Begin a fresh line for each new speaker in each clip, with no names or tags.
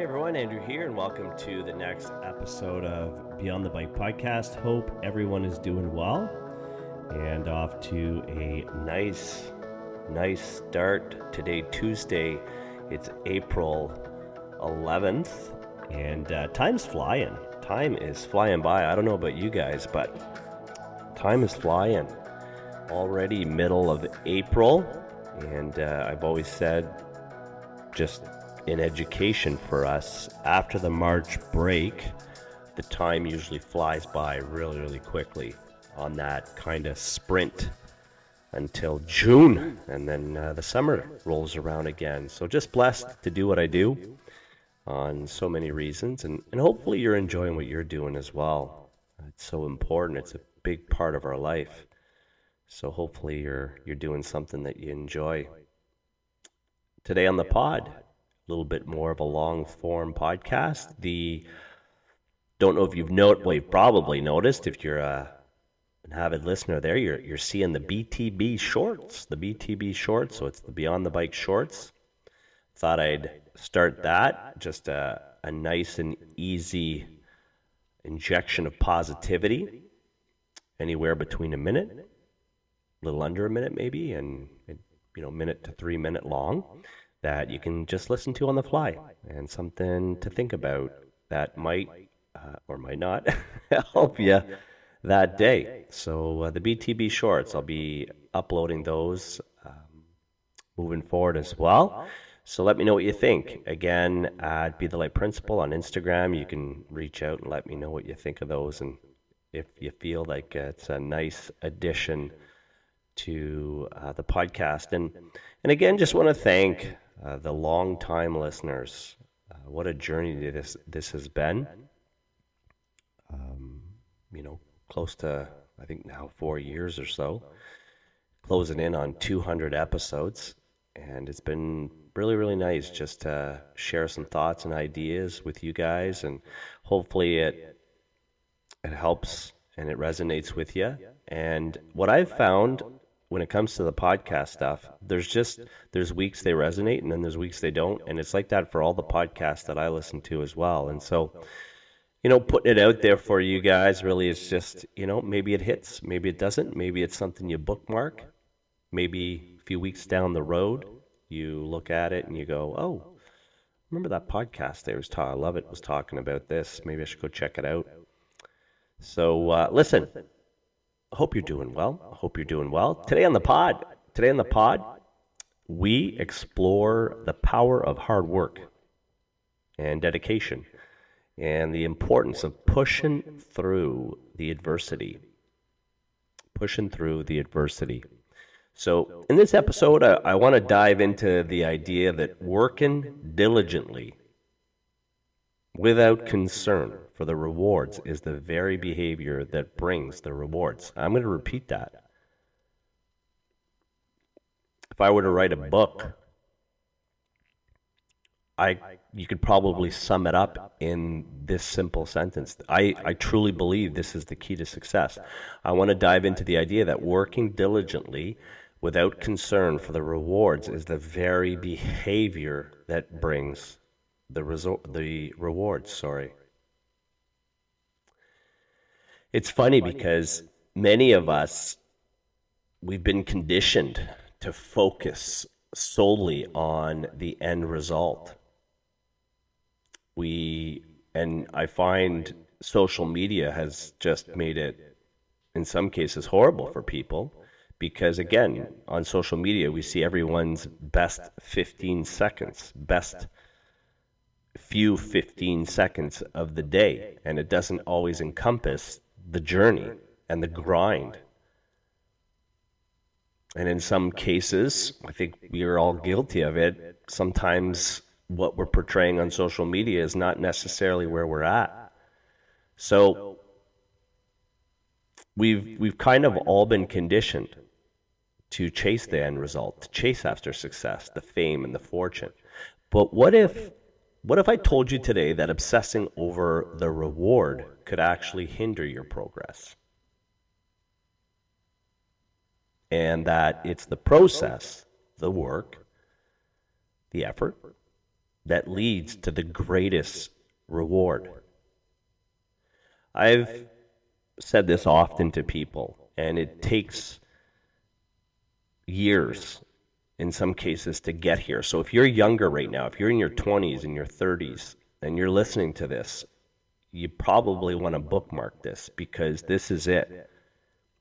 Hey everyone, Andrew here, and welcome to the next episode of Beyond the Bike podcast. Hope everyone is doing well and off to a nice, nice start today, Tuesday. It's April 11th, and uh, time's flying. Time is flying by. I don't know about you guys, but time is flying. Already middle of April, and uh, I've always said just in education for us, after the March break, the time usually flies by really, really quickly on that kind of sprint until June, and then uh, the summer rolls around again. So just blessed to do what I do on so many reasons, and, and hopefully you're enjoying what you're doing as well. It's so important. It's a big part of our life. So hopefully you're you're doing something that you enjoy. Today on the pod, little bit more of a long form podcast. The don't know if you've noted, well, you've probably noticed if you're a an avid listener there, you're you're seeing the BTB shorts, the BTB shorts. So it's the Beyond the Bike shorts. Thought I'd start that just a, a nice and easy injection of positivity, anywhere between a minute, a little under a minute maybe, and you know, minute to three minute long that you can just listen to on the fly and something to think about that might uh, or might not help you that day. So uh, the BTB shorts, I'll be uploading those um, moving forward as well. So let me know what you think. Again, at Be the Light Principle on Instagram, you can reach out and let me know what you think of those, and if you feel like it's a nice addition to uh, the podcast. And and again, just want to thank uh, the long time listeners. Uh, what a journey this this has been. Um, you know, close to I think now four years or so, closing in on 200 episodes, and it's been really really nice just to share some thoughts and ideas with you guys, and hopefully it it helps and it resonates with you. And what I've found when it comes to the podcast stuff, there's just there's weeks they resonate and then there's weeks they don't, and it's like that for all the podcasts that I listen to as well. And so, you know, putting it out there for you guys really is just you know maybe it hits, maybe it doesn't, maybe it's something you bookmark, maybe a few weeks down the road you look at it and you go, oh, remember that podcast there was ta- I love it was talking about this. Maybe I should go check it out. So uh, listen hope you're doing well. I hope you're doing well. Today on the pod, today on the pod, we explore the power of hard work and dedication and the importance of pushing through the adversity. Pushing through the adversity. So, in this episode, I, I want to dive into the idea that working diligently without concern for the rewards is the very behavior that brings the rewards. I'm going to repeat that. If I were to write a book, I you could probably sum it up in this simple sentence. I, I truly believe this is the key to success. I want to dive into the idea that working diligently without concern for the rewards is the very behavior that brings the resort the rewards, sorry. It's funny because many of us, we've been conditioned to focus solely on the end result. We, and I find social media has just made it, in some cases, horrible for people because, again, on social media, we see everyone's best 15 seconds, best few 15 seconds of the day, and it doesn't always encompass the journey and the grind. And in some cases, I think we are all guilty of it. Sometimes what we're portraying on social media is not necessarily where we're at. So we've we've kind of all been conditioned to chase the end result, to chase after success, the fame and the fortune. But what if what if I told you today that obsessing over the reward could actually hinder your progress? And that it's the process, the work, the effort, that leads to the greatest reward. I've said this often to people, and it takes years in some cases to get here. So if you're younger right now, if you're in your 20s and your 30s and you're listening to this, you probably want to bookmark this because this is it.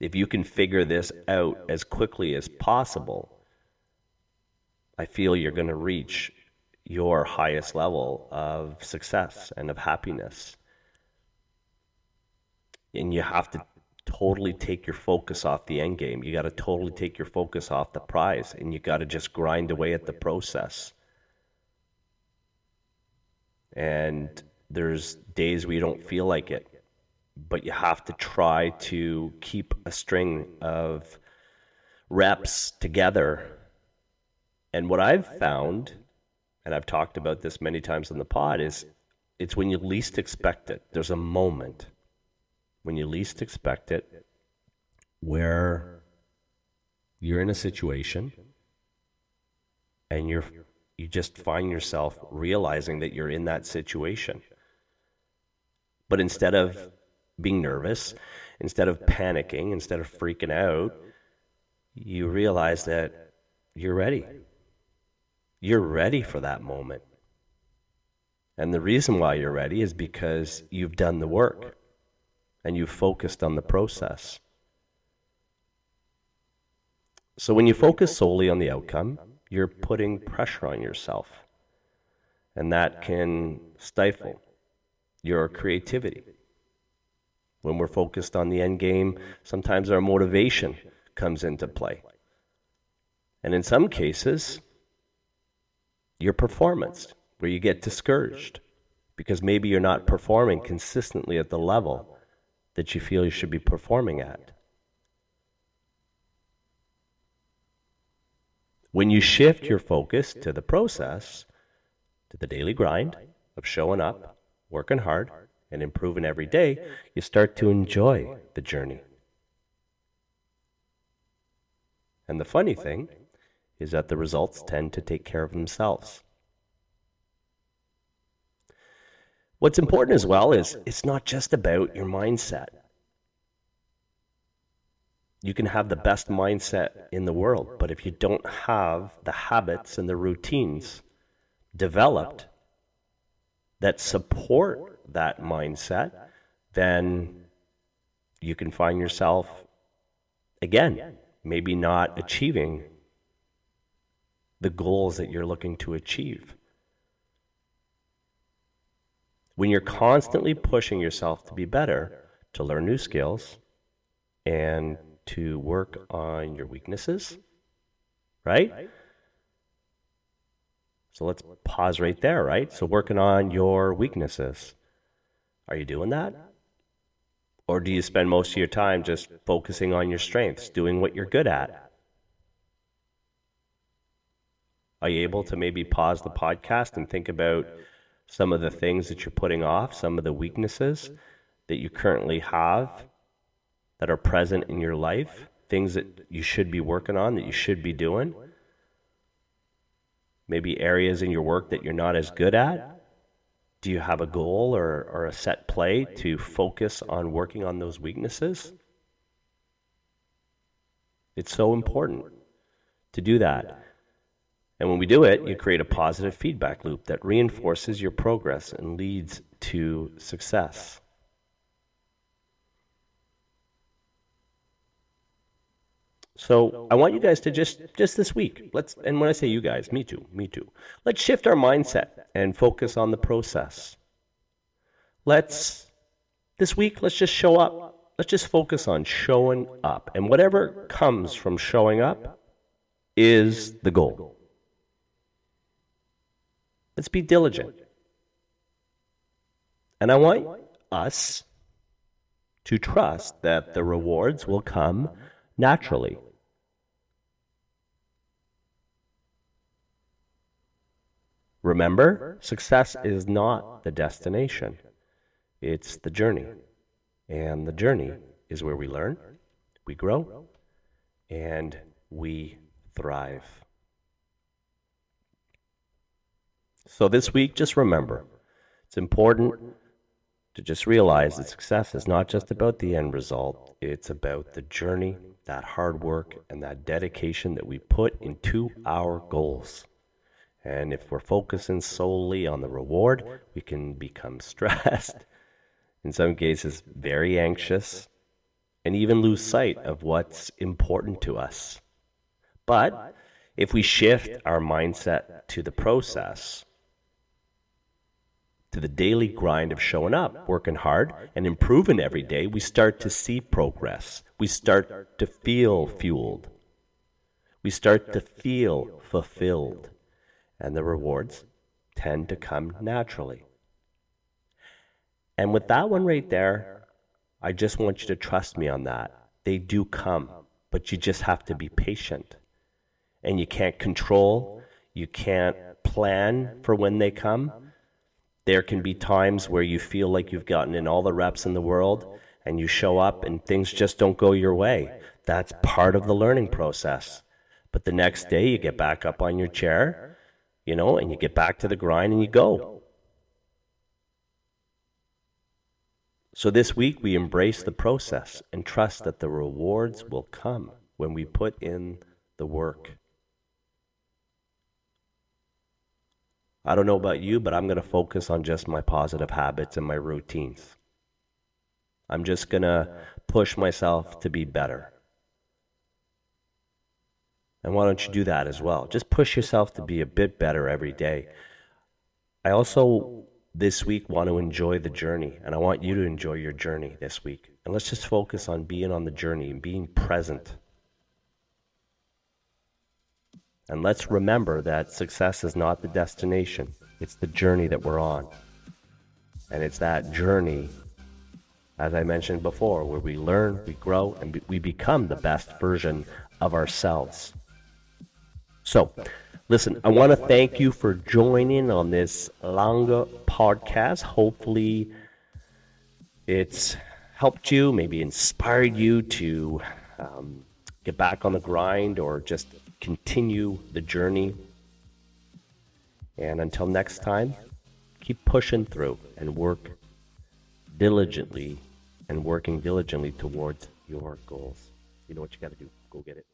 If you can figure this out as quickly as possible, I feel you're going to reach your highest level of success and of happiness. And you have to totally take your focus off the end game. You got to totally take your focus off the prize and you got to just grind away at the process. And there's days where you don't feel like it, but you have to try to keep a string of reps together. And what I've found, and I've talked about this many times on the pod, is it's when you least expect it. There's a moment when you least expect it, where you're in a situation and you're you just find yourself realizing that you're in that situation. But instead of being nervous, instead of panicking, instead of freaking out, you realize that you're ready. You're ready for that moment. And the reason why you're ready is because you've done the work and you focused on the process. So when you focus solely on the outcome, you're putting pressure on yourself. And that can stifle your creativity. When we're focused on the end game, sometimes our motivation comes into play. And in some cases, your performance, where you get discouraged because maybe you're not performing consistently at the level that you feel you should be performing at. When you shift your focus to the process, to the daily grind of showing up, working hard, and improving every day, you start to enjoy the journey. And the funny thing is that the results tend to take care of themselves. What's important as well is it's not just about your mindset. You can have the best mindset in the world, but if you don't have the habits and the routines developed that support that mindset, then you can find yourself, again, maybe not achieving the goals that you're looking to achieve when you're constantly pushing yourself to be better, to learn new skills, and to work on your weaknesses, right? So let's pause right there, right? So, working on your weaknesses. Are you doing that? Or do you spend most of your time just focusing on your strengths, doing what you're good at? Are you able to maybe pause the podcast and think about some of the things that you're putting off, some of the weaknesses that you currently have that are present in your life, things that you should be working on, that you should be doing. Maybe areas in your work that you're not as good at. Do you have a goal or, or a set play to focus on working on those weaknesses? It's so important to do that. And when we do it, you create a positive feedback loop that reinforces your progress and leads to success. So I want you guys to just just this week, let's and when I say you guys, me too, me too. Let's shift our mindset and focus on the process. Let's this week let's just show up. Let's just focus on showing up. And whatever comes from showing up is the goal. Let's be diligent. And I want us to trust that the rewards will come naturally. Remember, success is not the destination, it's the journey. And the journey is where we learn, we grow, and we thrive. So this week, just remember it's important to just realize that success is not just about the end result, it's about the journey, that hard work, and that dedication that we put into our goals. And if we're focusing solely on the reward, we can become stressed, in some cases, very anxious, and even lose sight of what's important to us. But if we shift our mindset to the process, to the daily grind of showing up, working hard, and improving every day, we start to see progress. We start to feel fueled. We start to feel fulfilled. And the rewards tend to come naturally. And with that one right there, I just want you to trust me on that. They do come, but you just have to be patient and you can't control, you can't plan for when they come. There can be times where you feel like you've gotten in all the reps in the world and you show up and things just don't go your way. That's part of the learning process. But the next day you get back up on your chair, you know, and you get back to the grind and you go. So this week we embrace the process and trust that the rewards will come when we put in the work. I don't know about you, but I'm going to focus on just my positive habits and my routines. I'm just going to push myself to be better. And why don't you do that as well? Just push yourself to be a bit better every day. I also, this week, want to enjoy the journey, and I want you to enjoy your journey this week. And let's just focus on being on the journey and being present. And let's remember that success is not the destination, it's the journey that we're on. And it's that journey, as I mentioned before, where we learn, we grow, and we become the best version of ourselves. So, listen, I want to thank you for joining on this longer podcast. Hopefully, it's helped you, maybe inspired you to um, get back on the grind or just continue the journey. And until next time, keep pushing through and work diligently and working diligently towards your goals. You know what you got to do. Go get it.